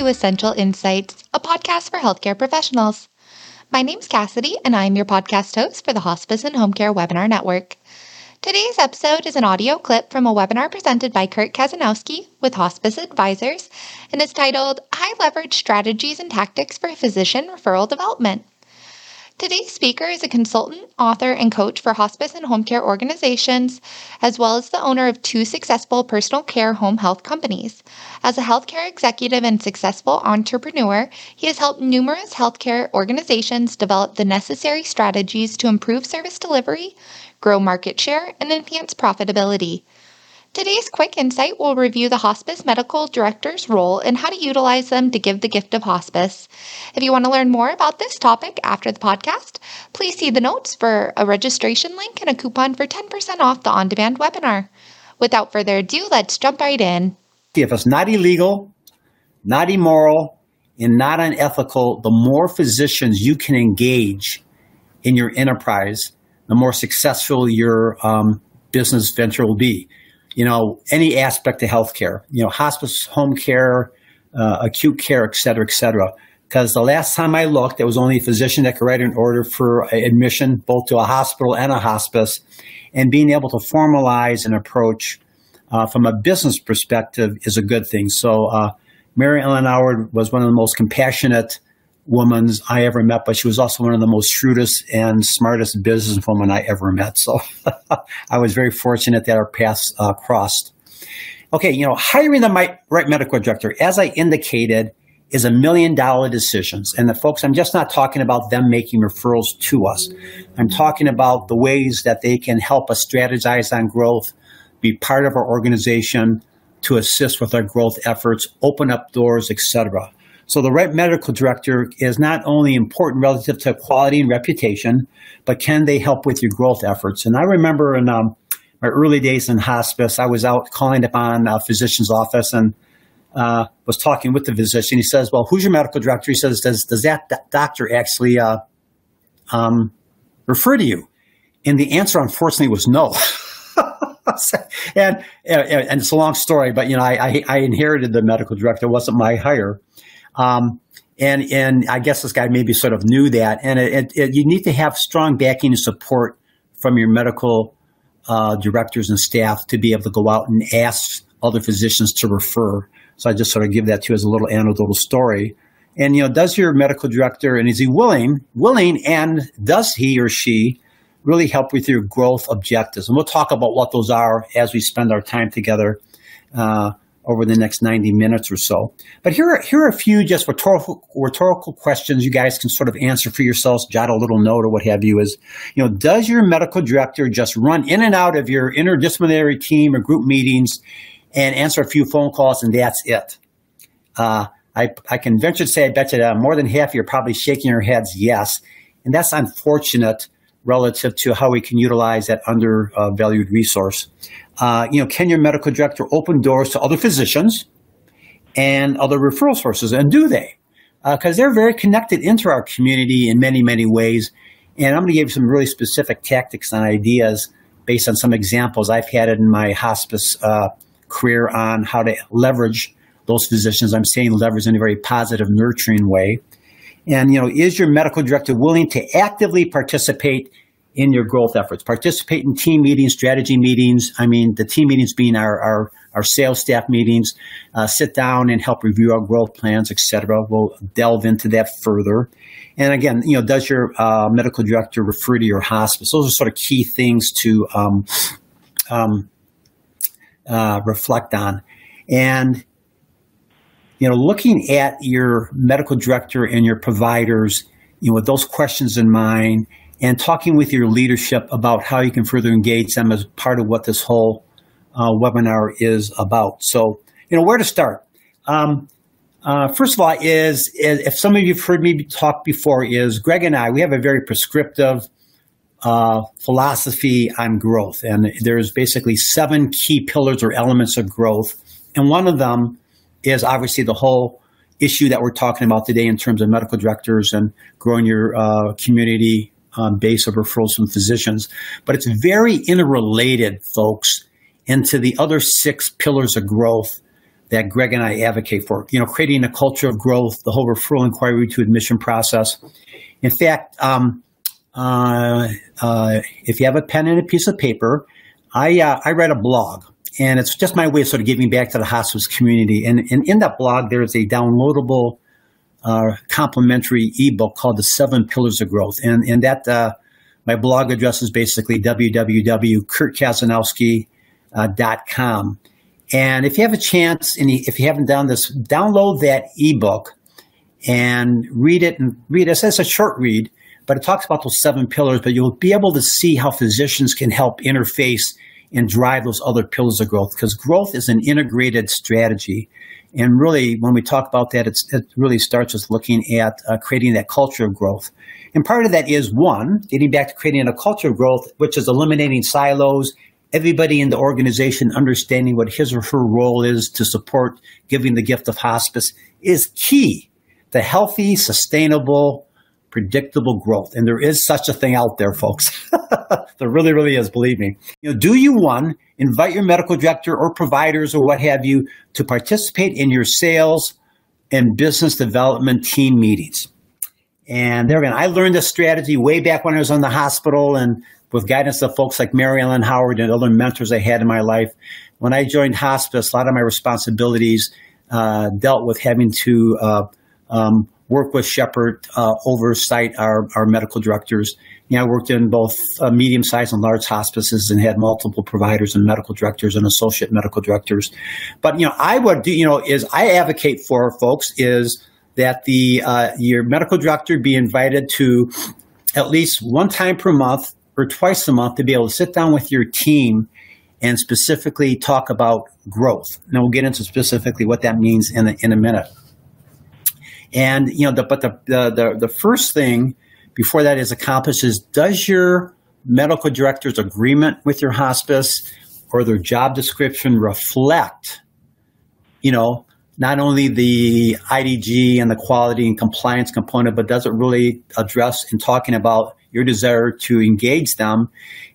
to Essential Insights, a podcast for healthcare professionals. My name's Cassidy, and I'm your podcast host for the Hospice and Home Care Webinar Network. Today's episode is an audio clip from a webinar presented by Kurt Kazanowski with Hospice Advisors, and is titled High Leverage Strategies and Tactics for Physician Referral Development. Today's speaker is a consultant, author, and coach for hospice and home care organizations, as well as the owner of two successful personal care home health companies. As a healthcare executive and successful entrepreneur, he has helped numerous healthcare organizations develop the necessary strategies to improve service delivery, grow market share, and enhance profitability. Today's quick insight will review the hospice medical director's role and how to utilize them to give the gift of hospice. If you want to learn more about this topic after the podcast, please see the notes for a registration link and a coupon for 10% off the on demand webinar. Without further ado, let's jump right in. If it's not illegal, not immoral, and not unethical, the more physicians you can engage in your enterprise, the more successful your um, business venture will be you know, any aspect of healthcare, you know, hospice, home care, uh, acute care, et cetera, et cetera. Because the last time I looked, there was only a physician that could write an order for admission both to a hospital and a hospice. And being able to formalize an approach uh, from a business perspective is a good thing. So, uh, Mary Ellen Howard was one of the most compassionate women I ever met, but she was also one of the most shrewdest and smartest businesswomen I ever met. So I was very fortunate that our paths uh, crossed. Okay, you know, hiring the right medical director, as I indicated, is a million dollar decisions. And the folks, I'm just not talking about them making referrals to us. I'm talking about the ways that they can help us strategize on growth, be part of our organization to assist with our growth efforts, open up doors, etc. So the right medical director is not only important relative to quality and reputation, but can they help with your growth efforts? And I remember in um, my early days in hospice, I was out calling upon a physician's office and uh, was talking with the physician. He says, "Well, who's your medical director?" He says, "Does does that doctor actually uh, um, refer to you?" And the answer, unfortunately, was no. and, and it's a long story, but you know, I, I, inherited the medical director; it wasn't my hire. Um, and and I guess this guy maybe sort of knew that. And it, it, you need to have strong backing and support from your medical uh, directors and staff to be able to go out and ask other physicians to refer. So I just sort of give that to you as a little anecdotal story. And you know, does your medical director and is he willing, willing, and does he or she really help with your growth objectives? And we'll talk about what those are as we spend our time together. Uh, over the next 90 minutes or so. But here are, here are a few just rhetorical, rhetorical questions you guys can sort of answer for yourselves, jot a little note or what have you is, you know, does your medical director just run in and out of your interdisciplinary team or group meetings and answer a few phone calls and that's it? Uh, I, I can venture to say, I bet you that more than half of you are probably shaking your heads yes. And that's unfortunate relative to how we can utilize that undervalued resource. Uh, you know, can your medical director open doors to other physicians and other referral sources? And do they? Because uh, they're very connected into our community in many, many ways. And I'm going to give you some really specific tactics and ideas based on some examples I've had in my hospice uh, career on how to leverage those physicians. I'm saying leverage in a very positive, nurturing way. And, you know, is your medical director willing to actively participate in your growth efforts? Participate in team meetings, strategy meetings. I mean, the team meetings being our, our, our sales staff meetings, uh, sit down and help review our growth plans, etc. We'll delve into that further. And again, you know, does your uh, medical director refer to your hospice? Those are sort of key things to um, um, uh, reflect on. And you know, looking at your medical director and your providers, you know, with those questions in mind, and talking with your leadership about how you can further engage them as part of what this whole uh, webinar is about. So, you know, where to start? Um, uh, first of all, is, is, if some of you have heard me talk before, is Greg and I, we have a very prescriptive uh, philosophy on growth. And there's basically seven key pillars or elements of growth. And one of them is obviously the whole issue that we're talking about today in terms of medical directors and growing your uh, community um, base of referrals from physicians. But it's very interrelated, folks, into the other six pillars of growth that Greg and I advocate for. You know, creating a culture of growth, the whole referral inquiry to admission process. In fact, um, uh, uh, if you have a pen and a piece of paper, I uh, I write a blog, and it's just my way of sort of giving back to the hospice community. And, and in that blog, there is a downloadable uh, complimentary ebook called "The Seven Pillars of Growth," and and that uh, my blog address is basically www.kurtkazanowski.com. And if you have a chance, and if you haven't done this, download that ebook and read it. And read it. It's a short read, but it talks about those seven pillars. But you'll be able to see how physicians can help interface and drive those other pillars of growth because growth is an integrated strategy. And really, when we talk about that, it really starts with looking at uh, creating that culture of growth. And part of that is one, getting back to creating a culture of growth, which is eliminating silos everybody in the organization understanding what his or her role is to support giving the gift of hospice is key to healthy, sustainable, predictable growth. And there is such a thing out there, folks. there really, really is, believe me. You know, do you one, invite your medical director or providers or what have you to participate in your sales and business development team meetings? And there again, I learned this strategy way back when I was in the hospital and with guidance of folks like Mary Ellen Howard and other mentors I had in my life. When I joined hospice, a lot of my responsibilities uh, dealt with having to uh, um, work with Shepherd, uh, oversight our, our medical directors. You know, I worked in both uh, medium sized and large hospices and had multiple providers and medical directors and associate medical directors. But, you know, I would do, you know, is I advocate for folks is that the uh, your medical director be invited to at least one time per month or twice a month to be able to sit down with your team and specifically talk about growth. Now we'll get into specifically what that means in a, in a minute. And you know, the, but the, the, the the first thing before that is accomplished is does your medical director's agreement with your hospice or their job description reflect, you know, not only the IDG and the quality and compliance component, but does it really address in talking about your desire to engage them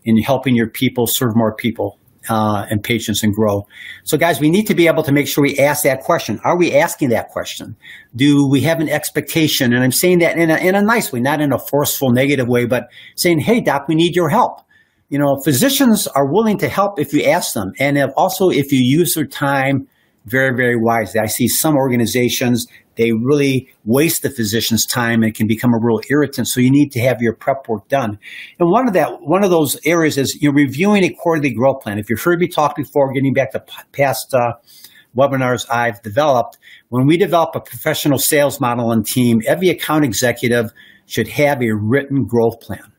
in helping your people serve more people uh, and patients and grow. So, guys, we need to be able to make sure we ask that question. Are we asking that question? Do we have an expectation? And I'm saying that in a, in a nice way, not in a forceful, negative way, but saying, hey, doc, we need your help. You know, physicians are willing to help if you ask them. And if also if you use their time very, very wisely. I see some organizations, they really waste the physician's time and can become a real irritant. So you need to have your prep work done. And one of that, one of those areas is you're reviewing a quarterly growth plan. If you've heard me talk before, getting back to past uh, webinars I've developed, when we develop a professional sales model and team, every account executive should have a written growth plan.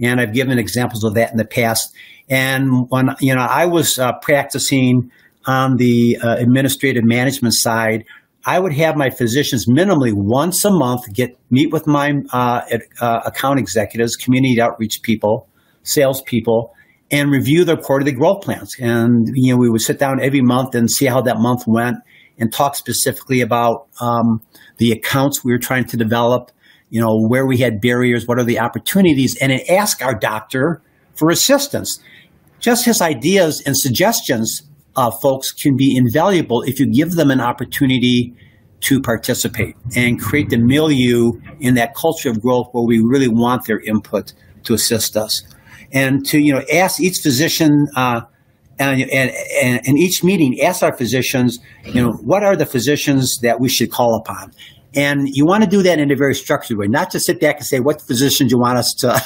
And I've given examples of that in the past. And when you know I was uh, practicing on the uh, administrative management side, I would have my physicians minimally once a month get meet with my uh, uh, account executives, community outreach people, salespeople, and review their quarterly growth plans. And you know, we would sit down every month and see how that month went, and talk specifically about um, the accounts we were trying to develop. You know, where we had barriers, what are the opportunities, and ask our doctor for assistance. Just his ideas and suggestions uh, folks can be invaluable if you give them an opportunity to participate and create the milieu in that culture of growth where we really want their input to assist us. And to, you know, ask each physician, uh, and, and, and, and each meeting, ask our physicians, you know, what are the physicians that we should call upon? And you want to do that in a very structured way, not just sit back and say, what physicians do you want us to,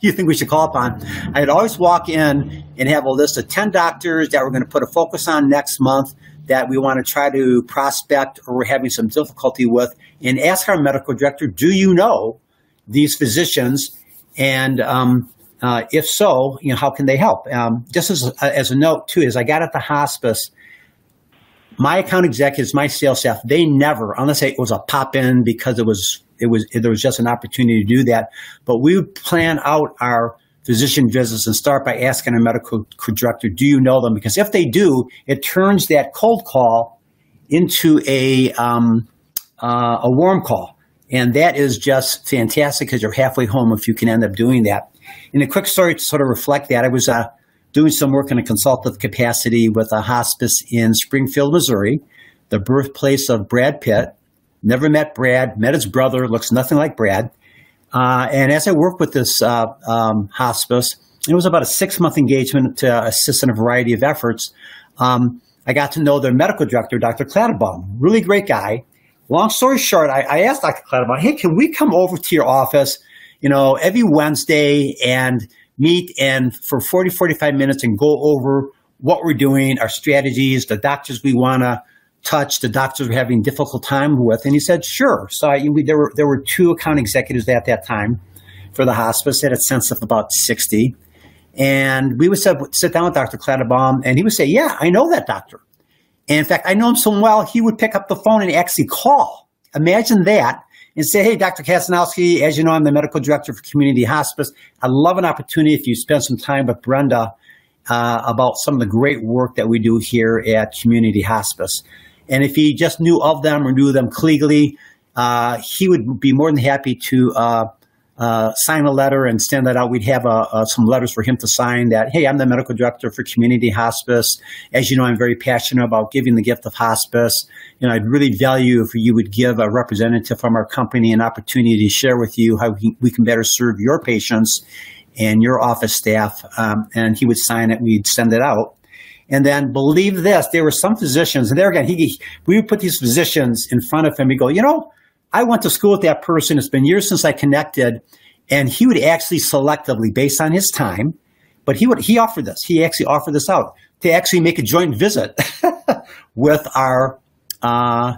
you think we should call upon. I'd always walk in and have a list of 10 doctors that we're going to put a focus on next month that we want to try to prospect or we're having some difficulty with and ask our medical director, do you know these physicians? And, um, uh, if so, you know, how can they help? Um, just as a, as a note too, as I got at the hospice, my account executives, my sales staff, they never, unless it was a pop in because it was it was there was just an opportunity to do that. But we would plan out our physician visits and start by asking our medical director, "Do you know them?" Because if they do, it turns that cold call into a um, uh, a warm call, and that is just fantastic because you're halfway home if you can end up doing that. In a quick story to sort of reflect that, I was uh, doing some work in a consultative capacity with a hospice in Springfield, Missouri. the birthplace of Brad Pitt. Never met Brad, met his brother, looks nothing like Brad. Uh, and as I worked with this uh, um, hospice, it was about a six month engagement to assist in a variety of efforts. Um, I got to know their medical director, Dr. Clatterbaum, really great guy. Long story short, I, I asked Dr. Clatterbaum, hey, can we come over to your office, you know, every Wednesday and meet and for 40, 45 minutes and go over what we're doing, our strategies, the doctors we want to touch, the doctors we're having difficult time with. And he said, sure. So I, we, there were, there were two account executives at that time for the hospice at a sense of about 60. And we would sit, sit down with Dr. Clatterbaum, and he would say, Yeah, I know that doctor. And in fact, I know him so well, he would pick up the phone and actually call. Imagine that and say, Hey, Dr. Kazanowski, as you know, I'm the medical director for community hospice. I'd love an opportunity if you spend some time with Brenda uh, about some of the great work that we do here at community hospice. And if he just knew of them or knew them clearly, uh, he would be more than happy to uh, uh, sign a letter and send that out. We'd have uh, uh, some letters for him to sign that, hey, I'm the medical director for community hospice. As you know, I'm very passionate about giving the gift of hospice. You know, I'd really value if you would give a representative from our company an opportunity to share with you how we can better serve your patients and your office staff. Um, and he would sign it. We'd send it out. And then believe this, there were some physicians, and there again, he, we would put these physicians in front of him. We go, you know, I went to school with that person. It's been years since I connected. And he would actually selectively, based on his time, but he would he offered this. He actually offered this out to actually make a joint visit with our uh,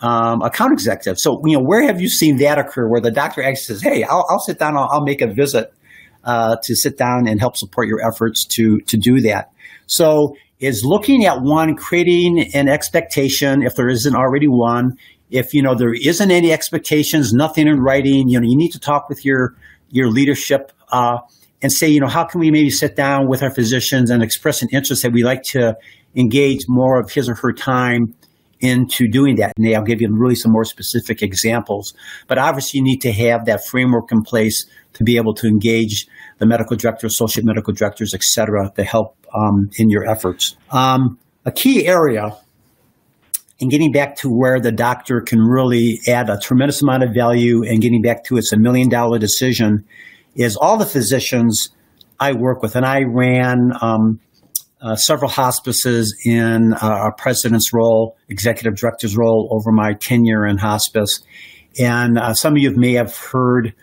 um, account executive. So you know, where have you seen that occur? Where the doctor actually says, "Hey, I'll, I'll sit down. I'll, I'll, make a visit uh, to sit down and help support your efforts to to do that." So is looking at one, creating an expectation if there isn't already one, if you know there isn't any expectations, nothing in writing, you know, you need to talk with your your leadership uh, and say, you know, how can we maybe sit down with our physicians and express an interest that we like to engage more of his or her time into doing that. And I'll give you really some more specific examples. But obviously, you need to have that framework in place to be able to engage the medical director, associate medical directors, et cetera, to help um, in your efforts. Um, a key area and getting back to where the doctor can really add a tremendous amount of value and getting back to it's a million dollar decision is all the physicians I work with, and I ran um, uh, several hospices in uh, a president's role, executive director's role over my tenure in hospice. And uh, some of you may have heard,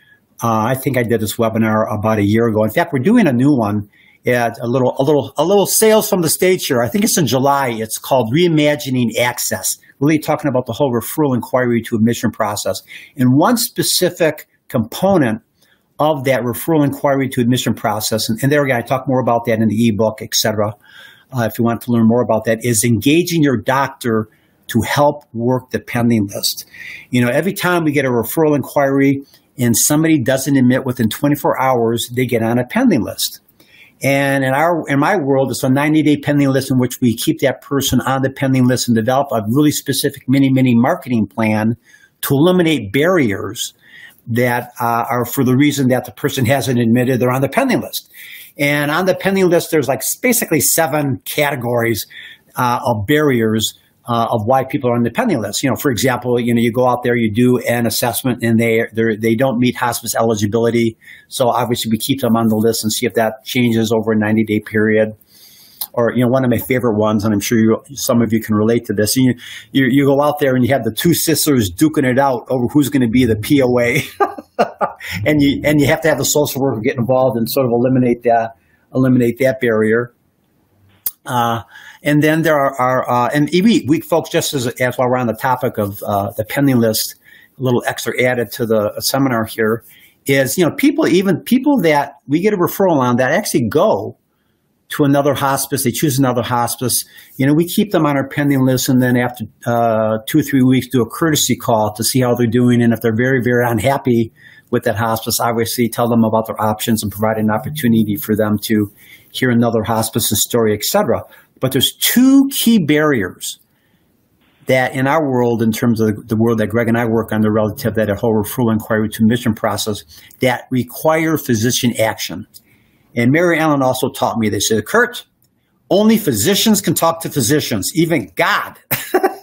uh, I think I did this webinar about a year ago. In fact, we're doing a new one at a little, a little, a little sales from the stage here. I think it's in July. It's called Reimagining Access, really talking about the whole referral inquiry to admission process. And one specific component of that referral inquiry to admission process, and, and there again, I talk more about that in the ebook, et cetera. Uh, if you want to learn more about that, is engaging your doctor to help work the pending list. You know, every time we get a referral inquiry and somebody doesn't admit within 24 hours, they get on a pending list. And in our in my world, it's a 90 day pending list in which we keep that person on the pending list and develop a really specific mini mini marketing plan to eliminate barriers that uh, are for the reason that the person hasn't admitted they're on the pending list. And on the pending list, there's like basically seven categories uh, of barriers uh, of why people are on the pending list. You know, for example, you know, you go out there, you do an assessment, and they they don't meet hospice eligibility. So obviously, we keep them on the list and see if that changes over a 90 day period. Or you know, one of my favorite ones, and I'm sure you, some of you can relate to this. You, you you go out there and you have the two sisters duking it out over who's going to be the POA, and you and you have to have the social worker get involved and sort of eliminate that eliminate that barrier. Uh, and then there are, are uh, and we, we folks, just as, as while we're on the topic of uh, the pending list, a little extra added to the seminar here is, you know, people, even people that we get a referral on that actually go to another hospice, they choose another hospice. You know, we keep them on our pending list, and then after uh, two or three weeks, do a courtesy call to see how they're doing. And if they're very, very unhappy with that hospice, obviously tell them about their options and provide an opportunity for them to hear another hospice's story, etc. But there's two key barriers that in our world, in terms of the world that Greg and I work on, the relative that whole referral inquiry to admission process that require physician action. And Mary Ellen also taught me this. Said, Kurt, only physicians can talk to physicians, even God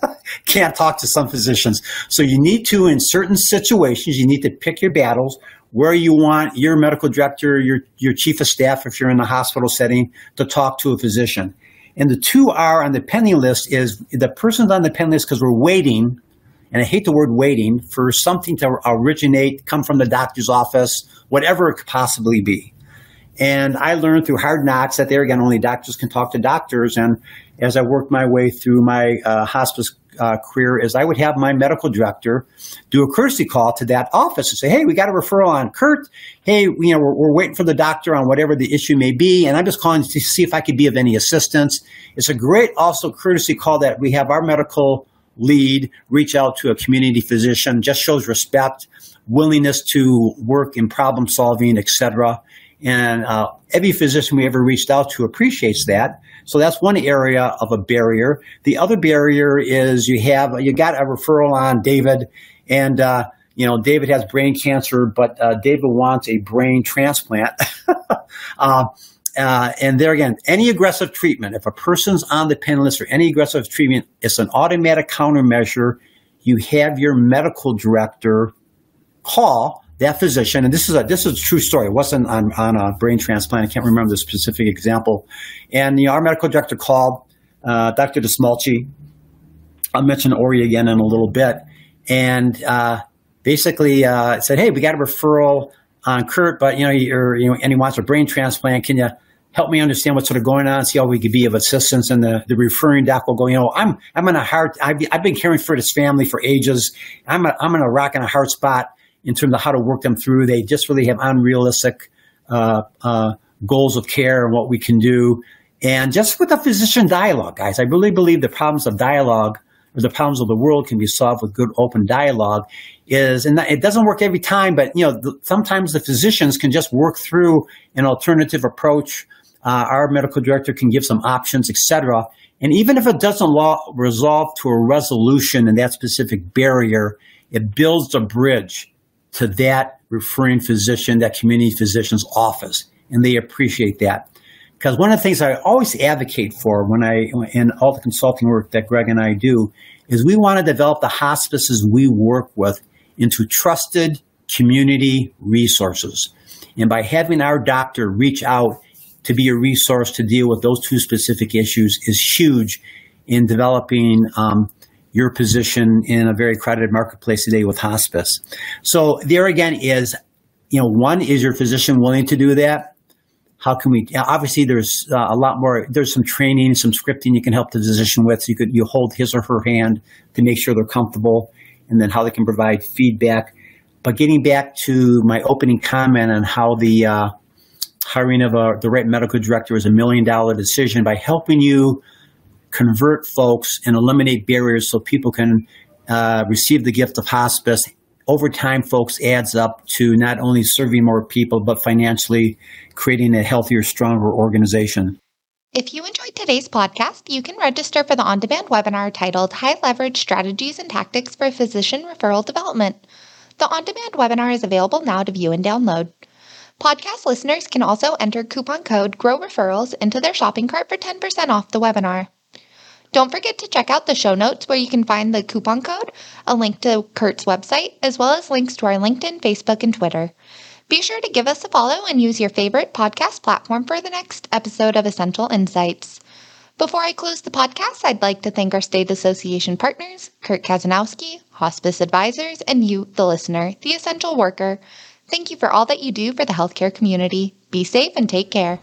can't talk to some physicians. So you need to, in certain situations, you need to pick your battles where you want your medical director, your, your chief of staff, if you're in the hospital setting, to talk to a physician. And the two are on the pending list is the person's on the pending list because we're waiting, and I hate the word waiting, for something to originate, come from the doctor's office, whatever it could possibly be. And I learned through hard knocks that there again, only doctors can talk to doctors. And as I worked my way through my uh, hospice uh, career, is I would have my medical director do a courtesy call to that office and say, "Hey, we got a referral on Kurt. Hey, you know, we're, we're waiting for the doctor on whatever the issue may be, and I'm just calling to see if I could be of any assistance." It's a great also courtesy call that we have our medical lead reach out to a community physician. Just shows respect, willingness to work in problem solving, etc. And uh, every physician we ever reached out to appreciates that. So that's one area of a barrier. The other barrier is you have you got a referral on David, and uh, you know David has brain cancer, but uh, David wants a brain transplant. uh, uh, and there again, any aggressive treatment, if a person's on the pen list for any aggressive treatment, it's an automatic countermeasure. You have your medical director call that physician, and this is a this is a true story. It wasn't on, on a brain transplant. I can't remember the specific example. And know, our medical director called uh, Dr. Desmalchi. I'll mention Ori again in a little bit, and uh, basically uh, said, "Hey, we got a referral on Kurt, but you know, you're, you know, and he wants a brain transplant. Can you?" help me understand what's sort of going on, see how we could be of assistance. And the, the referring doc will go, you know, I'm, I'm in a hard, I've, I've been caring for this family for ages. I'm, a, I'm in a rock and a hard spot in terms of how to work them through. They just really have unrealistic uh, uh, goals of care and what we can do. And just with a physician dialogue, guys, I really believe the problems of dialogue or the problems of the world can be solved with good open dialogue. Is and it doesn't work every time, but you know the, sometimes the physicians can just work through an alternative approach. Uh, our medical director can give some options, etc. And even if it doesn't resolve to a resolution in that specific barrier, it builds a bridge to that referring physician, that community physician's office. And they appreciate that. Because one of the things I always advocate for when I, in all the consulting work that Greg and I do, is we want to develop the hospices we work with into trusted community resources. And by having our doctor reach out to be a resource to deal with those two specific issues is huge in developing um, your position in a very crowded marketplace today with hospice. So there again is, you know, one is your physician willing to do that? How can we? Obviously, there's uh, a lot more. There's some training, some scripting you can help the physician with. So You could you hold his or her hand to make sure they're comfortable, and then how they can provide feedback. But getting back to my opening comment on how the uh, hiring of a, the right medical director is a million dollar decision by helping you convert folks and eliminate barriers so people can uh, receive the gift of hospice. Over time, folks, adds up to not only serving more people, but financially creating a healthier, stronger organization. If you enjoyed today's podcast, you can register for the on demand webinar titled High Leverage Strategies and Tactics for Physician Referral Development. The on demand webinar is available now to view and download. Podcast listeners can also enter coupon code GROW Referrals into their shopping cart for 10% off the webinar. Don't forget to check out the show notes where you can find the coupon code, a link to Kurt's website, as well as links to our LinkedIn, Facebook, and Twitter. Be sure to give us a follow and use your favorite podcast platform for the next episode of Essential Insights. Before I close the podcast, I'd like to thank our state association partners, Kurt Kazanowski, Hospice Advisors, and you, the listener, the essential worker. Thank you for all that you do for the healthcare community. Be safe and take care.